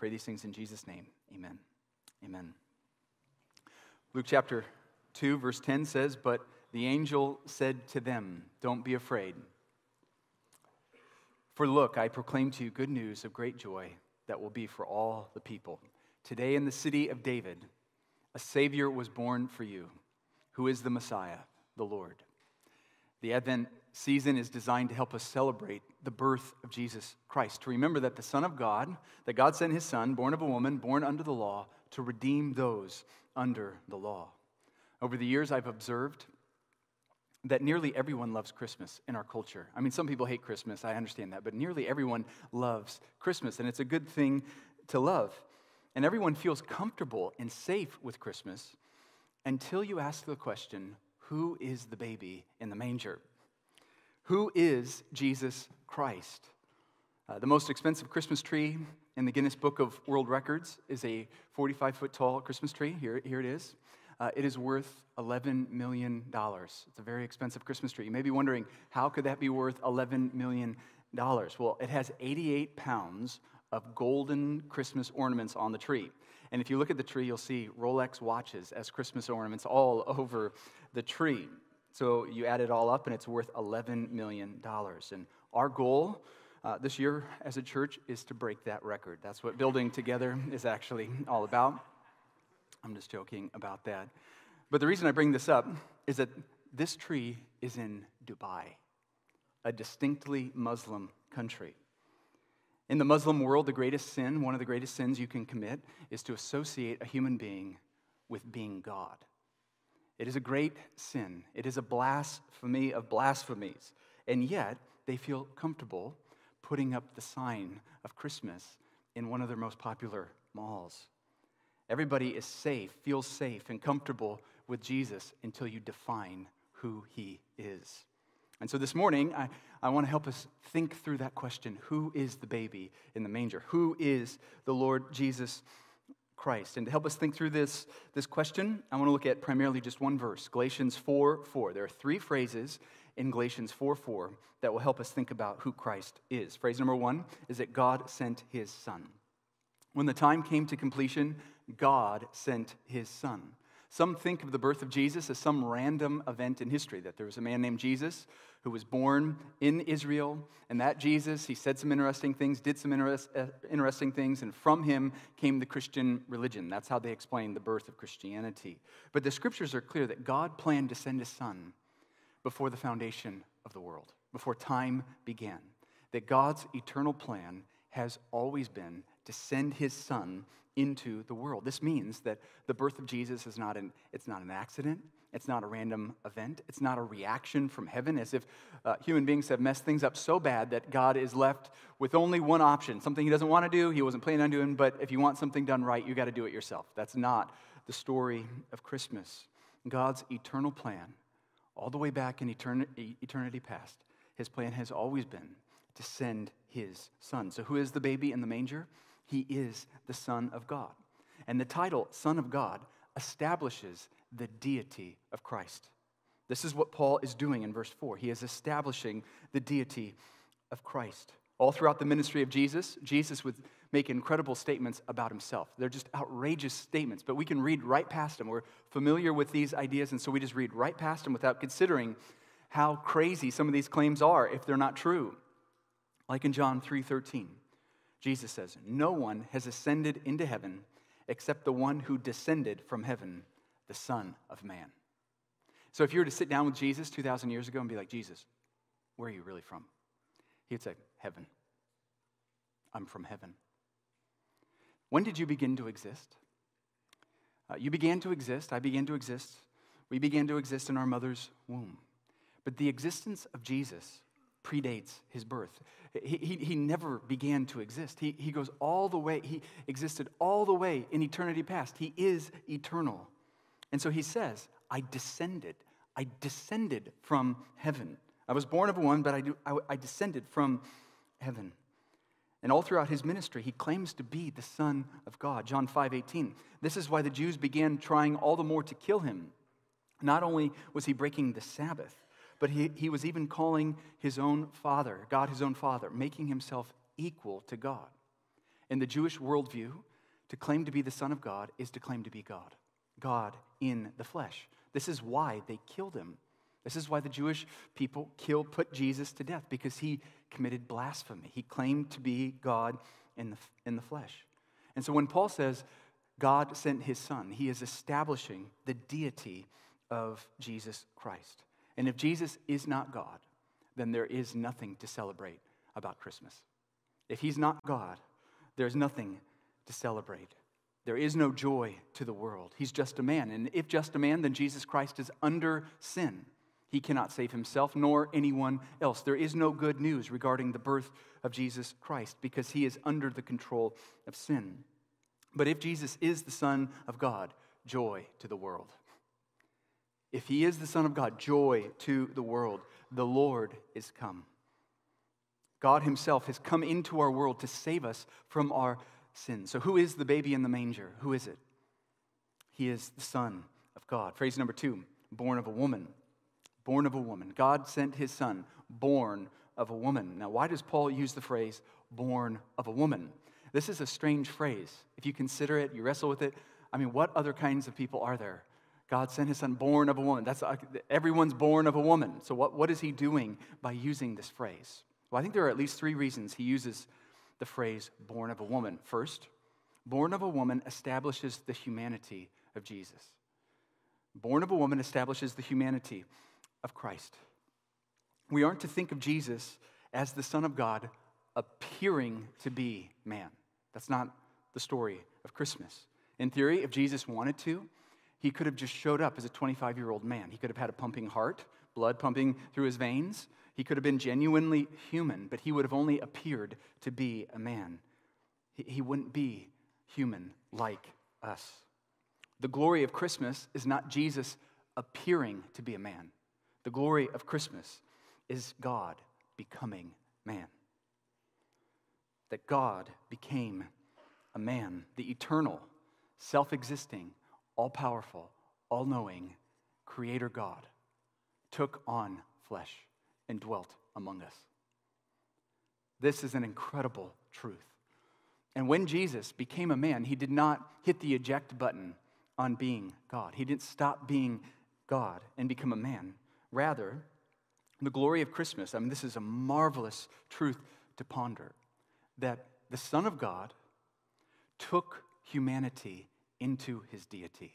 pray these things in Jesus' name. Amen. Amen. Luke chapter 2, verse 10 says, But the angel said to them, Don't be afraid. For look, I proclaim to you good news of great joy that will be for all the people. Today in the city of David, a Savior was born for you, who is the Messiah, the Lord. The Advent season is designed to help us celebrate the birth of Jesus Christ, to remember that the Son of God, that God sent his Son, born of a woman, born under the law, to redeem those under the law. Over the years, I've observed that nearly everyone loves Christmas in our culture. I mean, some people hate Christmas, I understand that, but nearly everyone loves Christmas, and it's a good thing to love. And everyone feels comfortable and safe with Christmas until you ask the question who is the baby in the manger? Who is Jesus Christ? Uh, the most expensive Christmas tree in the Guinness Book of World Records is a 45 foot tall Christmas tree. Here, here it is. Uh, it is worth $11 million. It's a very expensive Christmas tree. You may be wondering, how could that be worth $11 million? Well, it has 88 pounds of golden Christmas ornaments on the tree. And if you look at the tree, you'll see Rolex watches as Christmas ornaments all over the tree. So you add it all up, and it's worth $11 million. And our goal uh, this year as a church is to break that record. That's what building together is actually all about. I'm just joking about that. But the reason I bring this up is that this tree is in Dubai, a distinctly Muslim country. In the Muslim world, the greatest sin, one of the greatest sins you can commit, is to associate a human being with being God. It is a great sin. It is a blasphemy of blasphemies. And yet, they feel comfortable putting up the sign of Christmas in one of their most popular malls. Everybody is safe, feels safe, and comfortable with Jesus until you define who he is. And so this morning, I, I want to help us think through that question Who is the baby in the manger? Who is the Lord Jesus Christ? And to help us think through this, this question, I want to look at primarily just one verse Galatians 4 4. There are three phrases in Galatians 4 4 that will help us think about who Christ is. Phrase number one is that God sent his Son. When the time came to completion, God sent his Son. Some think of the birth of Jesus as some random event in history, that there was a man named Jesus who was born in Israel, and that Jesus, he said some interesting things, did some interest, uh, interesting things, and from him came the Christian religion. That's how they explain the birth of Christianity. But the scriptures are clear that God planned to send his son before the foundation of the world, before time began. That God's eternal plan has always been to send his son into the world. This means that the birth of Jesus is not an, it's not an accident. It's not a random event. It's not a reaction from heaven as if uh, human beings have messed things up so bad that God is left with only one option something he doesn't want to do, he wasn't planning on doing, but if you want something done right, you got to do it yourself. That's not the story of Christmas. God's eternal plan, all the way back in eternity, eternity past, his plan has always been to send his son. So, who is the baby in the manger? He is the Son of God. And the title, Son of God, establishes the deity of Christ. This is what Paul is doing in verse 4. He is establishing the deity of Christ. All throughout the ministry of Jesus, Jesus would make incredible statements about himself. They're just outrageous statements, but we can read right past them. We're familiar with these ideas, and so we just read right past them without considering how crazy some of these claims are if they're not true. Like in John 3:13. Jesus says, No one has ascended into heaven except the one who descended from heaven, the Son of Man. So if you were to sit down with Jesus 2,000 years ago and be like, Jesus, where are you really from? He would say, Heaven. I'm from heaven. When did you begin to exist? Uh, you began to exist. I began to exist. We began to exist in our mother's womb. But the existence of Jesus predates his birth. He, he, he, never began to exist. He, he goes all the way, he existed all the way in eternity past. He is eternal. And so he says, I descended. I descended from heaven. I was born of woman, but I, do, I, I descended from heaven. And all throughout his ministry, he claims to be the Son of God. John 5 18. This is why the Jews began trying all the more to kill him. Not only was he breaking the Sabbath, but he, he was even calling his own father, God his own father, making himself equal to God. In the Jewish worldview, to claim to be the Son of God is to claim to be God, God in the flesh. This is why they killed him. This is why the Jewish people killed, put Jesus to death, because he committed blasphemy. He claimed to be God in the, in the flesh. And so when Paul says God sent his son, he is establishing the deity of Jesus Christ. And if Jesus is not God, then there is nothing to celebrate about Christmas. If he's not God, there's nothing to celebrate. There is no joy to the world. He's just a man. And if just a man, then Jesus Christ is under sin. He cannot save himself nor anyone else. There is no good news regarding the birth of Jesus Christ because he is under the control of sin. But if Jesus is the Son of God, joy to the world. If he is the Son of God, joy to the world. The Lord is come. God himself has come into our world to save us from our sins. So, who is the baby in the manger? Who is it? He is the Son of God. Phrase number two born of a woman. Born of a woman. God sent his Son, born of a woman. Now, why does Paul use the phrase born of a woman? This is a strange phrase. If you consider it, you wrestle with it. I mean, what other kinds of people are there? God sent his son born of a woman. That's everyone's born of a woman. So what, what is he doing by using this phrase? Well, I think there are at least three reasons he uses the phrase born of a woman. First, born of a woman establishes the humanity of Jesus. Born of a woman establishes the humanity of Christ. We aren't to think of Jesus as the Son of God appearing to be man. That's not the story of Christmas. In theory, if Jesus wanted to, he could have just showed up as a 25 year old man. He could have had a pumping heart, blood pumping through his veins. He could have been genuinely human, but he would have only appeared to be a man. He wouldn't be human like us. The glory of Christmas is not Jesus appearing to be a man. The glory of Christmas is God becoming man. That God became a man, the eternal, self existing, all powerful, all knowing Creator God, took on flesh and dwelt among us. This is an incredible truth. And when Jesus became a man, he did not hit the eject button on being God. He didn't stop being God and become a man. Rather, the glory of Christmas, I mean, this is a marvelous truth to ponder that the Son of God took humanity into his deity.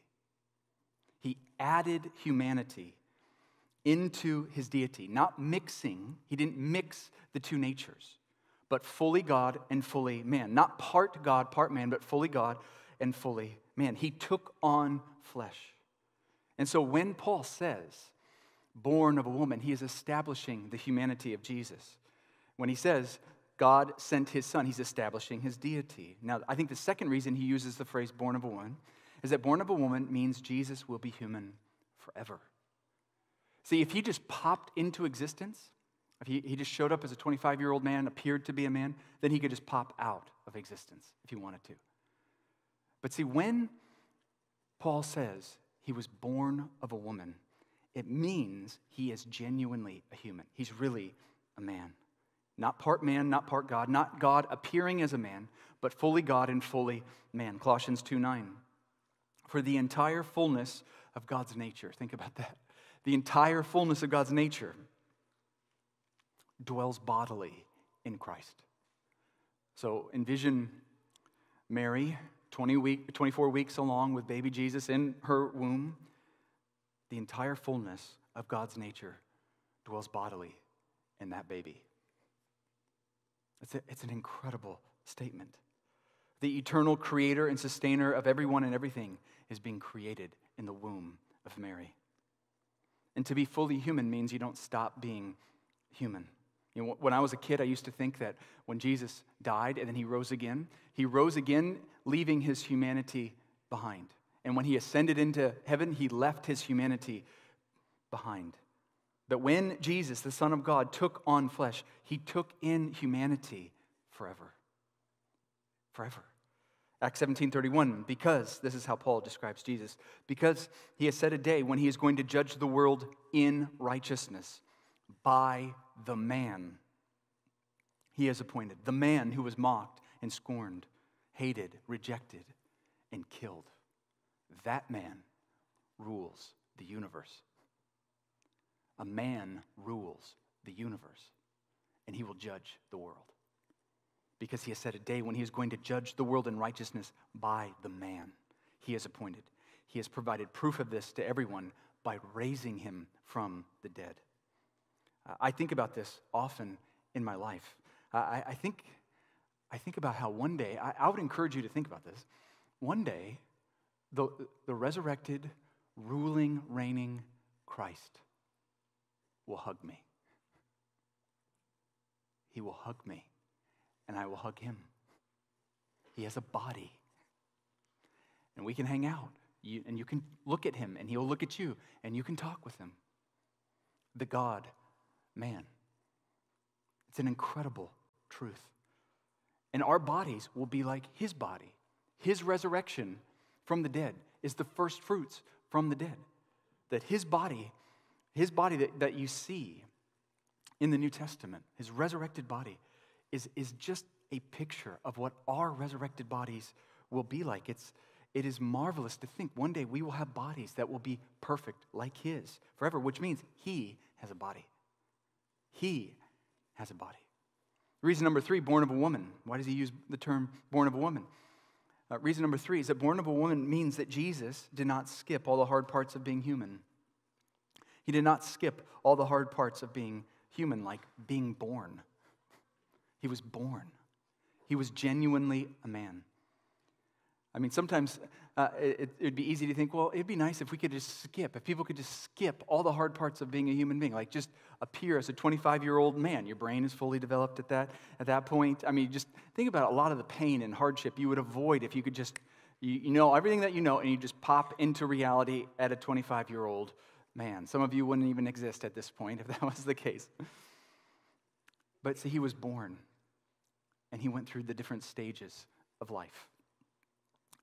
He added humanity into his deity, not mixing, he didn't mix the two natures, but fully God and fully man. Not part God, part man, but fully God and fully man. He took on flesh. And so when Paul says, born of a woman, he is establishing the humanity of Jesus. When he says, God sent his son, he's establishing his deity. Now, I think the second reason he uses the phrase born of a woman is that born of a woman means Jesus will be human forever. See, if he just popped into existence, if he, he just showed up as a 25 year old man, appeared to be a man, then he could just pop out of existence if he wanted to. But see, when Paul says he was born of a woman, it means he is genuinely a human. He's really a man. Not part man, not part God, not God appearing as a man, but fully God and fully man. Colossians 2 9. For the entire fullness of God's nature, think about that. The entire fullness of God's nature dwells bodily in Christ. So envision Mary, 20 week, 24 weeks along with baby Jesus in her womb. The entire fullness of God's nature dwells bodily in that baby. It's, a, it's an incredible statement. The eternal creator and sustainer of everyone and everything is being created in the womb of Mary. And to be fully human means you don't stop being human. You know, when I was a kid, I used to think that when Jesus died and then he rose again, he rose again, leaving his humanity behind. And when he ascended into heaven, he left his humanity behind. But when Jesus, the Son of God, took on flesh, he took in humanity forever. Forever. Acts 17:31 because this is how Paul describes Jesus because he has set a day when he is going to judge the world in righteousness by the man he has appointed the man who was mocked and scorned hated, rejected, and killed. That man rules the universe. A man rules the universe, and he will judge the world. Because he has set a day when he is going to judge the world in righteousness by the man he has appointed. He has provided proof of this to everyone by raising him from the dead. Uh, I think about this often in my life. Uh, I, I think, I think about how one day, I, I would encourage you to think about this. One day, the, the resurrected, ruling, reigning Christ will hug me. He will hug me, and I will hug him. He has a body, and we can hang out. You, and you can look at him, and he'll look at you, and you can talk with him. The God, man. It's an incredible truth. And our bodies will be like his body. His resurrection from the dead is the first fruits from the dead. That his body, his body that, that you see in the New Testament, his resurrected body, is, is just a picture of what our resurrected bodies will be like. It's, it is marvelous to think one day we will have bodies that will be perfect like his forever, which means he has a body. He has a body. Reason number three, born of a woman. Why does he use the term born of a woman? Uh, reason number three is that born of a woman means that Jesus did not skip all the hard parts of being human. He did not skip all the hard parts of being human, like being born. He was born. He was genuinely a man. I mean, sometimes uh, it, would be easy to think, well, it'd be nice if we could just skip, if people could just skip all the hard parts of being a human being, like just appear as a 25 year old man. Your brain is fully developed at that, at that point. I mean, just think about a lot of the pain and hardship you would avoid if you could just, you, you know everything that you know, and you just pop into reality at a 25 year old man. Some of you wouldn't even exist at this point if that was the case. But see, he was born, and he went through the different stages of life.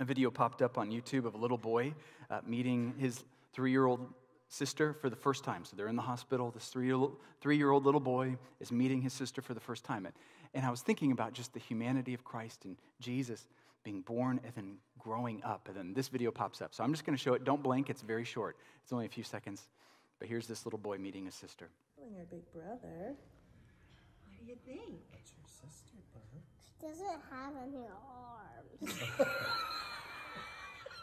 A video popped up on YouTube of a little boy uh, meeting his three year old sister for the first time. So they're in the hospital. This three year old little boy is meeting his sister for the first time. And I was thinking about just the humanity of Christ and Jesus being born and then growing up. And then this video pops up. So I'm just going to show it. Don't blink, it's very short, it's only a few seconds. But here's this little boy meeting his sister. Your big brother. What do you think? That's your sister, Bert. She doesn't have any arms.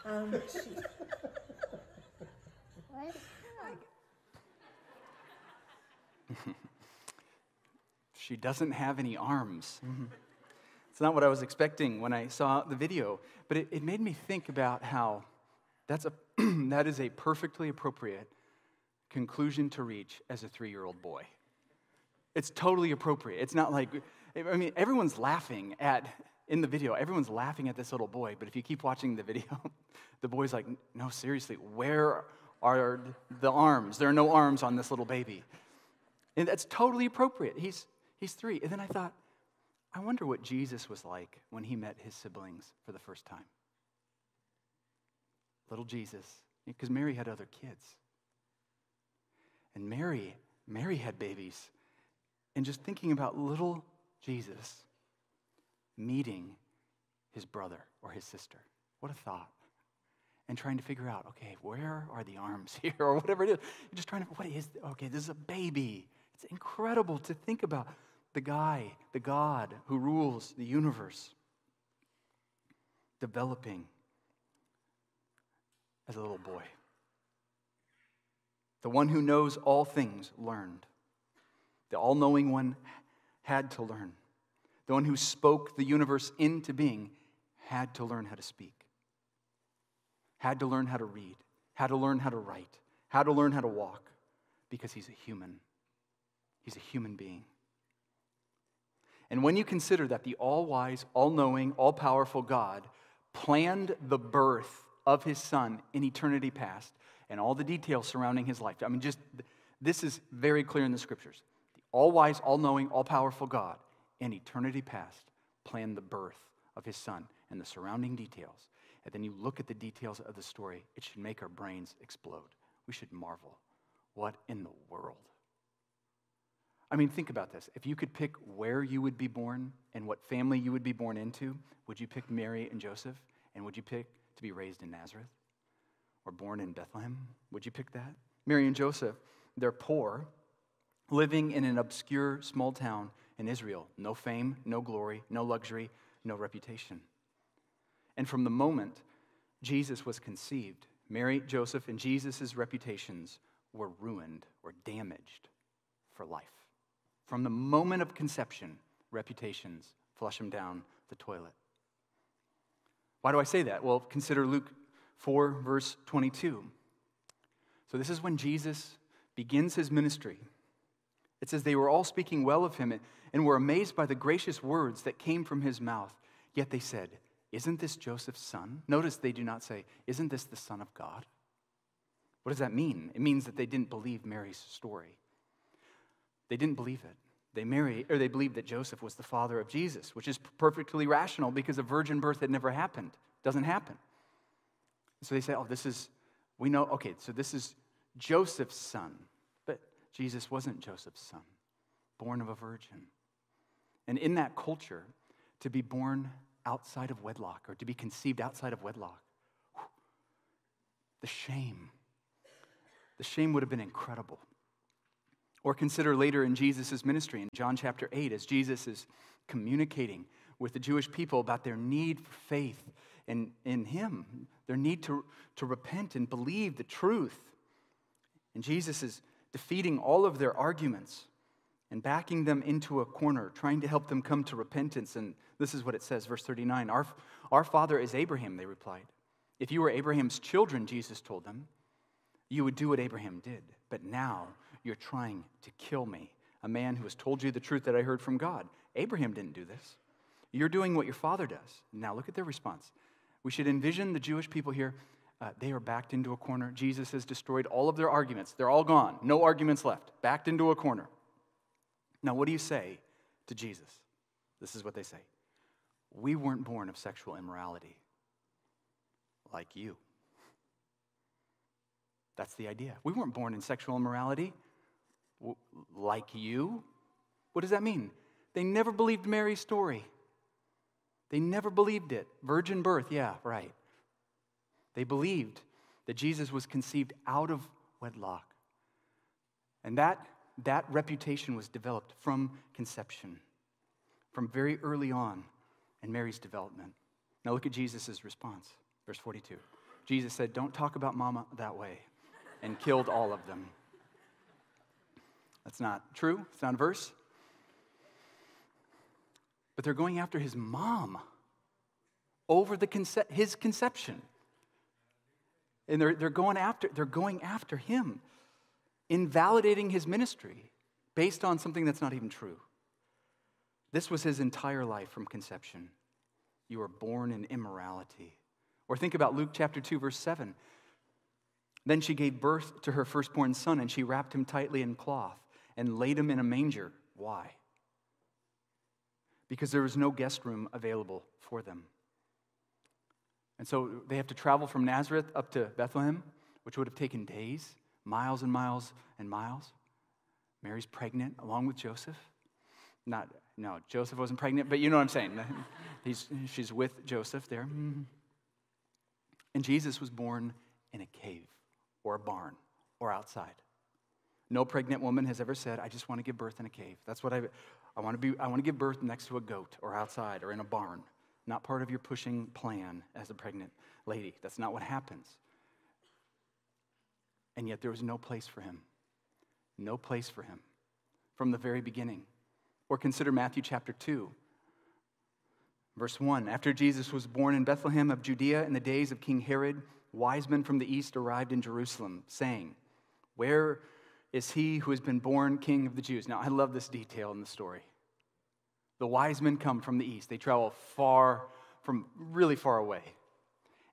Um, she, what? She doesn't have any arms. It's not what I was expecting when I saw the video, but it, it made me think about how that's a, that is a perfectly appropriate conclusion to reach as a three year old boy. It's totally appropriate. It's not like, I mean, everyone's laughing at in the video, everyone's laughing at this little boy, but if you keep watching the video, the boy's like, no, seriously, where are the arms? There are no arms on this little baby. And that's totally appropriate. He's, he's three. And then I thought, I wonder what Jesus was like when he met his siblings for the first time. Little Jesus, because Mary had other kids. And Mary, Mary had babies. And just thinking about little Jesus meeting his brother or his sister. What a thought. And trying to figure out, okay, where are the arms here or whatever it is. You're just trying to, what is, okay, this is a baby. It's incredible to think about the guy, the God who rules the universe, developing as a little boy. The one who knows all things learned. The all knowing one had to learn the one who spoke the universe into being, had to learn how to speak, had to learn how to read, had to learn how to write, had to learn how to walk, because he's a human. He's a human being. And when you consider that the all wise, all knowing, all powerful God planned the birth of his son in eternity past and all the details surrounding his life, I mean, just this is very clear in the scriptures. The all wise, all knowing, all powerful God in eternity past planned the birth of his son and the surrounding details. And then you look at the details of the story, it should make our brains explode. We should marvel. What in the world? I mean, think about this. If you could pick where you would be born and what family you would be born into, would you pick Mary and Joseph? And would you pick to be raised in Nazareth or born in Bethlehem? Would you pick that? Mary and Joseph, they're poor, living in an obscure small town in Israel. No fame, no glory, no luxury, no reputation. And from the moment Jesus was conceived, Mary, Joseph, and Jesus' reputations were ruined or damaged for life. From the moment of conception, reputations flush them down the toilet. Why do I say that? Well, consider Luke 4, verse 22. So, this is when Jesus begins his ministry. It says, They were all speaking well of him and were amazed by the gracious words that came from his mouth. Yet they said, Isn't this Joseph's son? Notice they do not say, Isn't this the Son of God? What does that mean? It means that they didn't believe Mary's story. They didn't believe it. They married, or they believed that Joseph was the father of Jesus, which is perfectly rational because a virgin birth had never happened. Doesn't happen. So they say, oh, this is, we know, okay, so this is Joseph's son. But Jesus wasn't Joseph's son, born of a virgin. And in that culture, to be born outside of wedlock or to be conceived outside of wedlock, the shame, the shame would have been incredible. Or consider later in Jesus' ministry in John chapter 8 as Jesus is communicating with the Jewish people about their need for faith in, in Him, their need to, to repent and believe the truth. And Jesus is defeating all of their arguments and backing them into a corner, trying to help them come to repentance. And this is what it says, verse 39 Our, our father is Abraham, they replied. If you were Abraham's children, Jesus told them, you would do what Abraham did. But now you're trying to kill me, a man who has told you the truth that I heard from God. Abraham didn't do this. You're doing what your father does. Now look at their response. We should envision the Jewish people here. Uh, they are backed into a corner. Jesus has destroyed all of their arguments. They're all gone. No arguments left. Backed into a corner. Now, what do you say to Jesus? This is what they say We weren't born of sexual immorality like you. That's the idea. We weren't born in sexual immorality like you. What does that mean? They never believed Mary's story. They never believed it. Virgin birth, yeah, right. They believed that Jesus was conceived out of wedlock. And that, that reputation was developed from conception, from very early on in Mary's development. Now look at Jesus' response, verse 42. Jesus said, Don't talk about mama that way, and killed all of them. That's not true. It's not a verse. But they're going after his mom over the conce- his conception. And they're, they're, going after, they're going after him, invalidating his ministry based on something that's not even true. This was his entire life from conception. You were born in immorality. Or think about Luke chapter 2, verse 7. Then she gave birth to her firstborn son, and she wrapped him tightly in cloth and laid him in a manger. Why? Because there was no guest room available for them. And so they have to travel from Nazareth up to Bethlehem, which would have taken days, miles and miles and miles. Mary's pregnant along with Joseph. Not, no, Joseph wasn't pregnant, but you know what I'm saying. He's, she's with Joseph there. And Jesus was born in a cave or a barn or outside. No pregnant woman has ever said, I just want to give birth in a cave. That's what I, I want to be, I want to give birth next to a goat or outside or in a barn. Not part of your pushing plan as a pregnant lady. That's not what happens. And yet there was no place for him. No place for him from the very beginning. Or consider Matthew chapter 2, verse 1. After Jesus was born in Bethlehem of Judea in the days of King Herod, wise men from the east arrived in Jerusalem, saying, Where is he who has been born king of the Jews? Now, I love this detail in the story. The wise men come from the east, they travel far from really far away,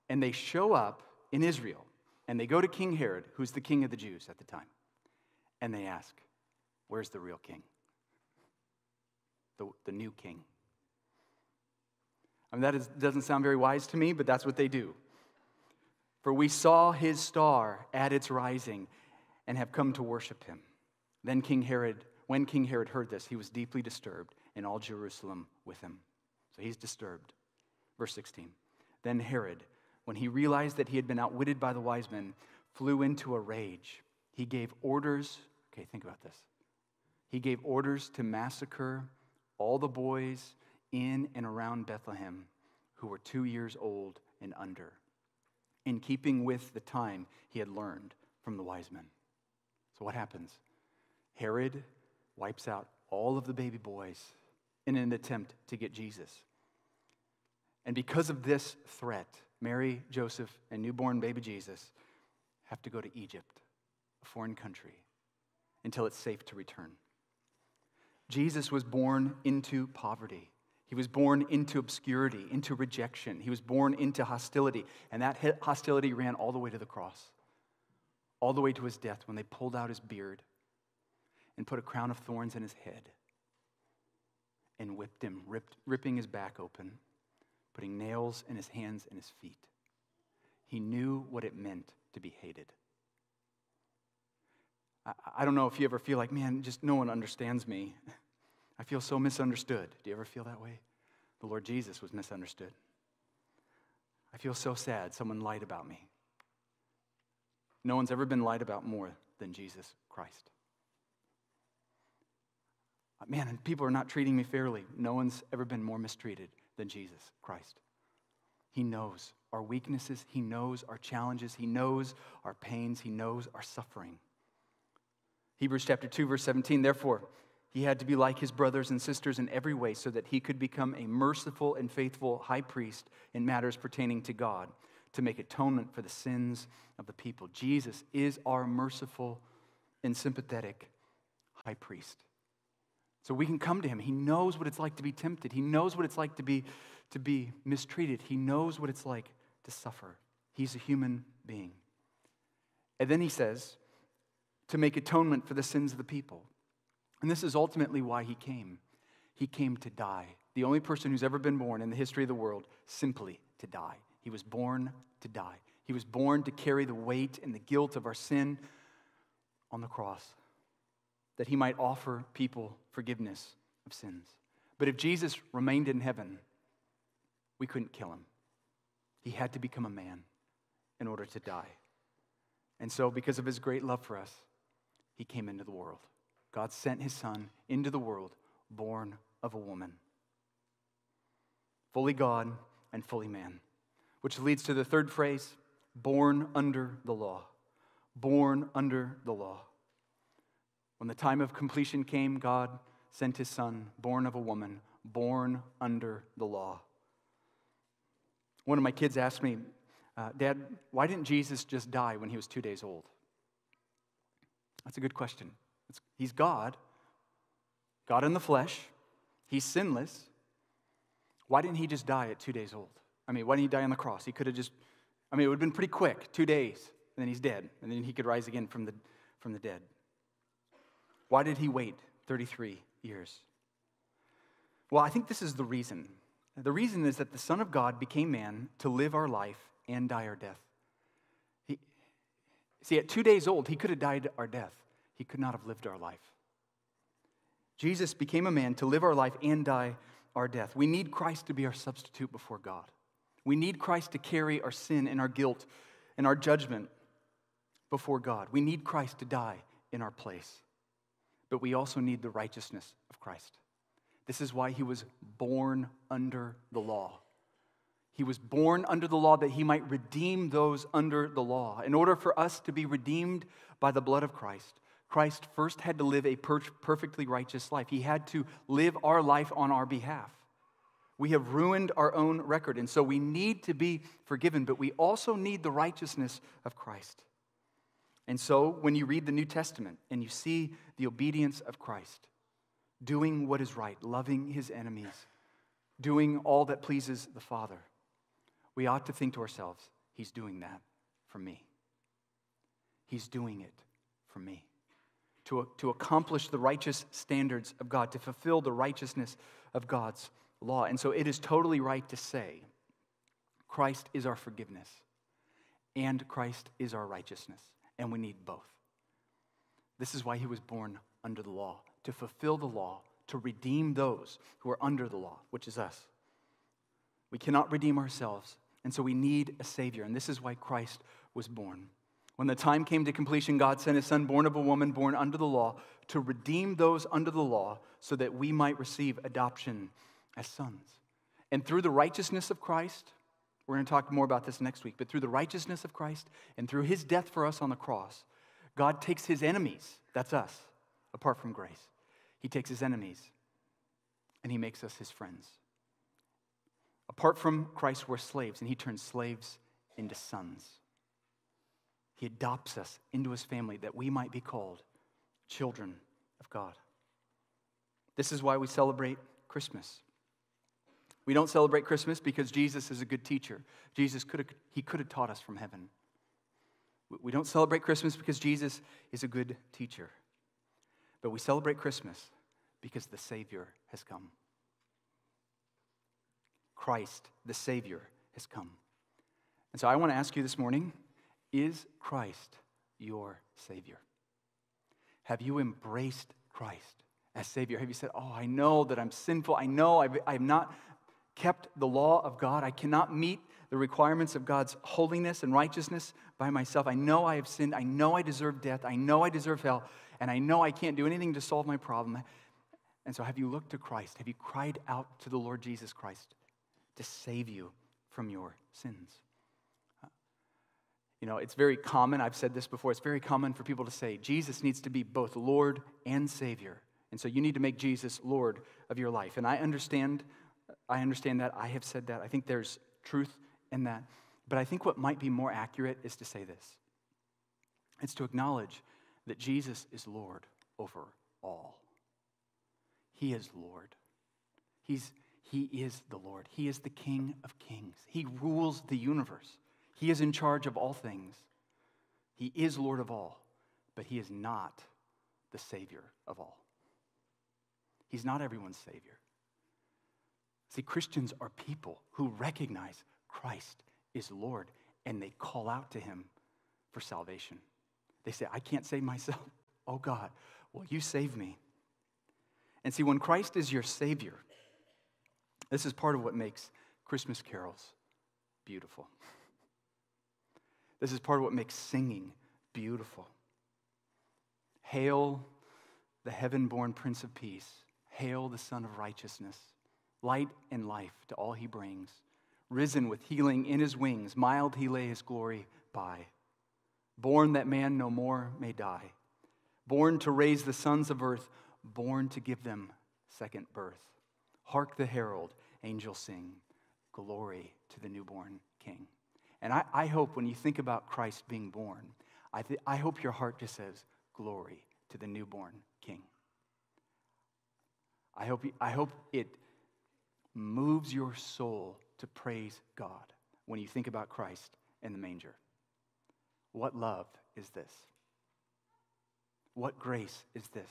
and they show up in Israel, and they go to King Herod, who's the king of the Jews at the time, and they ask, Where's the real king? The, the new king. I mean, that is, doesn't sound very wise to me, but that's what they do. For we saw his star at its rising and have come to worship him. Then King Herod when King Herod heard this, he was deeply disturbed, and all Jerusalem with him. So he's disturbed. Verse 16. Then Herod, when he realized that he had been outwitted by the wise men, flew into a rage. He gave orders. Okay, think about this. He gave orders to massacre all the boys in and around Bethlehem who were two years old and under, in keeping with the time he had learned from the wise men. So, what happens? Herod wipes out all of the baby boys in an attempt to get Jesus. And because of this threat, Mary, Joseph, and newborn baby Jesus have to go to Egypt, a foreign country, until it's safe to return. Jesus was born into poverty. He was born into obscurity, into rejection. He was born into hostility. And that hostility ran all the way to the cross, all the way to his death when they pulled out his beard and put a crown of thorns in his head and whipped him, ripped, ripping his back open, putting nails in his hands and his feet. He knew what it meant to be hated. I, I don't know if you ever feel like, man, just no one understands me. I feel so misunderstood. Do you ever feel that way? The Lord Jesus was misunderstood. I feel so sad someone lied about me. No one's ever been lied about more than Jesus Christ. Uh, man, and people are not treating me fairly. No one's ever been more mistreated than Jesus Christ. He knows our weaknesses, He knows our challenges, He knows our pains, He knows our suffering. Hebrews chapter 2, verse 17, therefore, he had to be like his brothers and sisters in every way so that he could become a merciful and faithful high priest in matters pertaining to God to make atonement for the sins of the people. Jesus is our merciful and sympathetic high priest. So we can come to him. He knows what it's like to be tempted. He knows what it's like to be, to be mistreated. He knows what it's like to suffer. He's a human being. And then he says, to make atonement for the sins of the people. And this is ultimately why he came. He came to die. The only person who's ever been born in the history of the world simply to die. He was born to die. He was born to carry the weight and the guilt of our sin on the cross, that he might offer people forgiveness of sins. But if Jesus remained in heaven, we couldn't kill him. He had to become a man in order to die. And so, because of his great love for us, he came into the world. God sent his son into the world, born of a woman. Fully God and fully man. Which leads to the third phrase born under the law. Born under the law. When the time of completion came, God sent his son, born of a woman, born under the law. One of my kids asked me, uh, Dad, why didn't Jesus just die when he was two days old? That's a good question. It's, he's God, God in the flesh. He's sinless. Why didn't he just die at two days old? I mean, why didn't he die on the cross? He could have just, I mean, it would have been pretty quick two days, and then he's dead, and then he could rise again from the, from the dead. Why did he wait 33 years? Well, I think this is the reason. The reason is that the Son of God became man to live our life and die our death. He, see, at two days old, he could have died our death he could not have lived our life. Jesus became a man to live our life and die our death. We need Christ to be our substitute before God. We need Christ to carry our sin and our guilt and our judgment before God. We need Christ to die in our place. But we also need the righteousness of Christ. This is why he was born under the law. He was born under the law that he might redeem those under the law. In order for us to be redeemed by the blood of Christ, Christ first had to live a per- perfectly righteous life. He had to live our life on our behalf. We have ruined our own record, and so we need to be forgiven, but we also need the righteousness of Christ. And so when you read the New Testament and you see the obedience of Christ, doing what is right, loving his enemies, doing all that pleases the Father, we ought to think to ourselves, He's doing that for me. He's doing it for me to, to accomplish the righteous standards of God, to fulfill the righteousness of God's law. And so it is totally right to say Christ is our forgiveness and Christ is our righteousness, and we need both. This is why he was born under the law. to fulfill the law, to redeem those who are under the law, which is us. We cannot redeem ourselves, and so we need a Savior, and this is why Christ was born. When the time came to completion, God sent his son, born of a woman, born under the law, to redeem those under the law so that we might receive adoption as sons. And through the righteousness of Christ, we're going to talk more about this next week, but through the righteousness of Christ and through his death for us on the cross, God takes his enemies, that's us, apart from grace. He takes his enemies and he makes us his friends. Apart from Christ, we're slaves, and he turns slaves into sons. He adopts us into his family that we might be called children of God. This is why we celebrate Christmas. We don't celebrate Christmas because Jesus is a good teacher. Jesus could have, he could have taught us from heaven. We don't celebrate Christmas because Jesus is a good teacher. But we celebrate Christmas because the Savior has come. Christ, the Savior, has come. And so I want to ask you this morning is Christ your Savior? Have you embraced Christ as Savior? Have you said, Oh, I know that I'm sinful. I know I've, I've not kept the law of God. I cannot meet the requirements of God's holiness and righteousness by myself. I know I have sinned. I know I deserve death. I know I deserve hell. And I know I can't do anything to solve my problem. And so, have you looked to Christ? Have you cried out to the Lord Jesus Christ to save you from your sins? You know, it's very common, I've said this before, it's very common for people to say Jesus needs to be both Lord and Savior. And so you need to make Jesus Lord of your life. And I understand, I understand that. I have said that. I think there's truth in that. But I think what might be more accurate is to say this it's to acknowledge that Jesus is Lord over all. He is Lord. He's, he is the Lord. He is the King of kings. He rules the universe. He is in charge of all things. He is Lord of all, but He is not the Savior of all. He's not everyone's Savior. See, Christians are people who recognize Christ is Lord and they call out to Him for salvation. They say, I can't save myself. Oh God, will you save me? And see, when Christ is your Savior, this is part of what makes Christmas carols beautiful. This is part of what makes singing beautiful. Hail the heaven born Prince of Peace. Hail the Sun of Righteousness. Light and life to all he brings. Risen with healing in his wings, mild he lay his glory by. Born that man no more may die. Born to raise the sons of earth, born to give them second birth. Hark the herald, angels sing, glory to the newborn king. And I, I hope when you think about Christ being born, I, th- I hope your heart just says, Glory to the newborn King. I hope, I hope it moves your soul to praise God when you think about Christ in the manger. What love is this? What grace is this?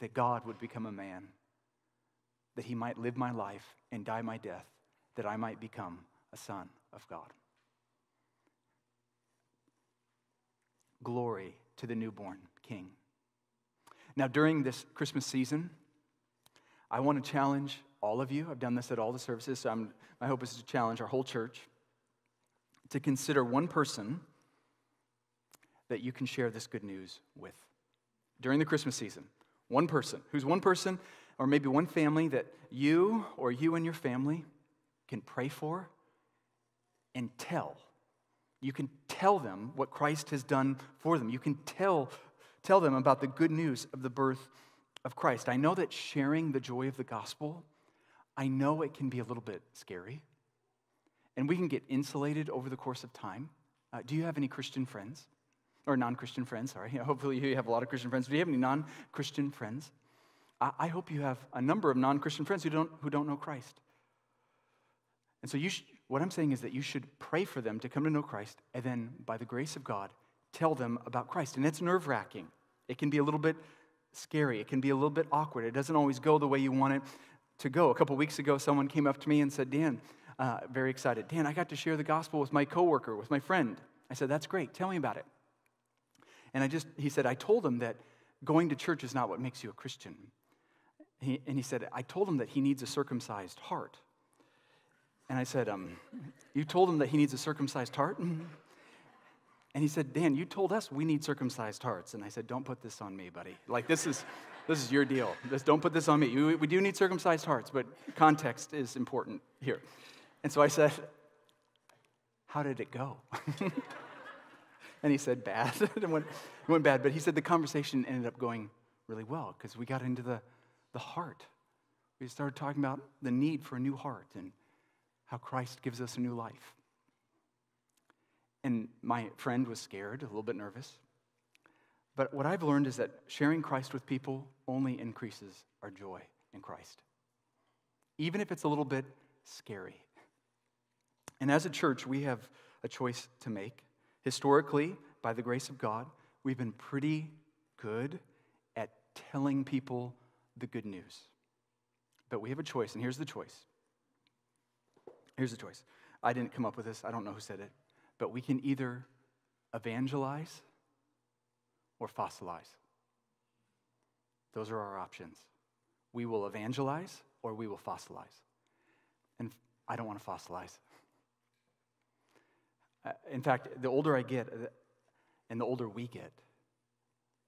That God would become a man, that he might live my life and die my death, that I might become a son of God. glory to the newborn king. Now, during this Christmas season, I want to challenge all of you. I've done this at all the services, so I'm, my hope is to challenge our whole church to consider one person that you can share this good news with during the Christmas season. One person. Who's one person, or maybe one family that you or you and your family can pray for and tell you can tell them what Christ has done for them. You can tell, tell them about the good news of the birth of Christ. I know that sharing the joy of the gospel, I know it can be a little bit scary. And we can get insulated over the course of time. Uh, do you have any Christian friends? Or non Christian friends, sorry. Hopefully, you have a lot of Christian friends. Do you have any non Christian friends? I, I hope you have a number of non Christian friends who don't, who don't know Christ. And so you, sh- what I'm saying is that you should pray for them to come to know Christ, and then, by the grace of God, tell them about Christ. And it's nerve wracking. It can be a little bit scary. It can be a little bit awkward. It doesn't always go the way you want it to go. A couple weeks ago, someone came up to me and said, Dan, uh, very excited, Dan, I got to share the gospel with my coworker, with my friend. I said, That's great. Tell me about it. And I just, he said, I told him that going to church is not what makes you a Christian. He, and he said, I told him that he needs a circumcised heart. And I said, um, You told him that he needs a circumcised heart? And he said, Dan, you told us we need circumcised hearts. And I said, Don't put this on me, buddy. Like, this is, this is your deal. This, don't put this on me. We, we do need circumcised hearts, but context is important here. And so I said, How did it go? and he said, Bad. it, went, it went bad. But he said the conversation ended up going really well because we got into the, the heart. We started talking about the need for a new heart and how Christ gives us a new life. And my friend was scared, a little bit nervous. But what I've learned is that sharing Christ with people only increases our joy in Christ, even if it's a little bit scary. And as a church, we have a choice to make. Historically, by the grace of God, we've been pretty good at telling people the good news. But we have a choice, and here's the choice. Here's the choice. I didn't come up with this, I don't know who said it. But we can either evangelize or fossilize. Those are our options. We will evangelize or we will fossilize. And I don't want to fossilize. Uh, in fact, the older I get uh, and the older we get,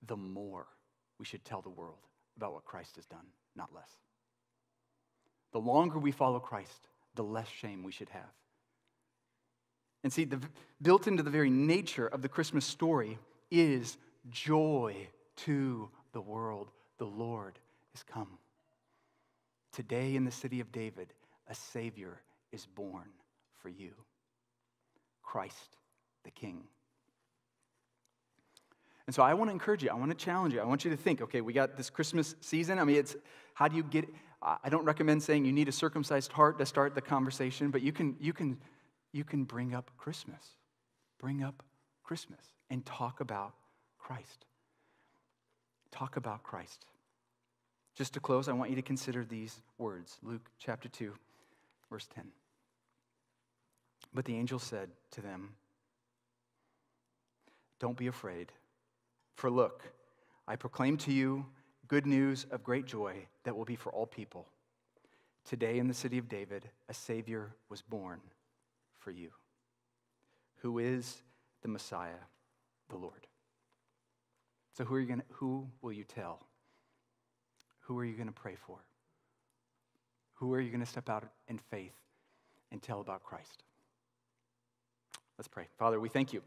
the more we should tell the world about what Christ has done, not less. The longer we follow Christ, the less shame we should have. And see, the, built into the very nature of the Christmas story is joy to the world. The Lord is come. Today in the city of David, a Savior is born for you Christ the King. And so I want to encourage you. I want to challenge you. I want you to think, okay, we got this Christmas season. I mean, it's how do you get I don't recommend saying you need a circumcised heart to start the conversation, but you can you can you can bring up Christmas. Bring up Christmas and talk about Christ. Talk about Christ. Just to close, I want you to consider these words Luke chapter 2, verse 10. But the angel said to them, Don't be afraid, for look, I proclaim to you good news of great joy that will be for all people. Today in the city of David, a Savior was born for you, who is the Messiah, the Lord. So who are you going to, who will you tell? Who are you going to pray for? Who are you going to step out in faith and tell about Christ? Let's pray. Father, we thank you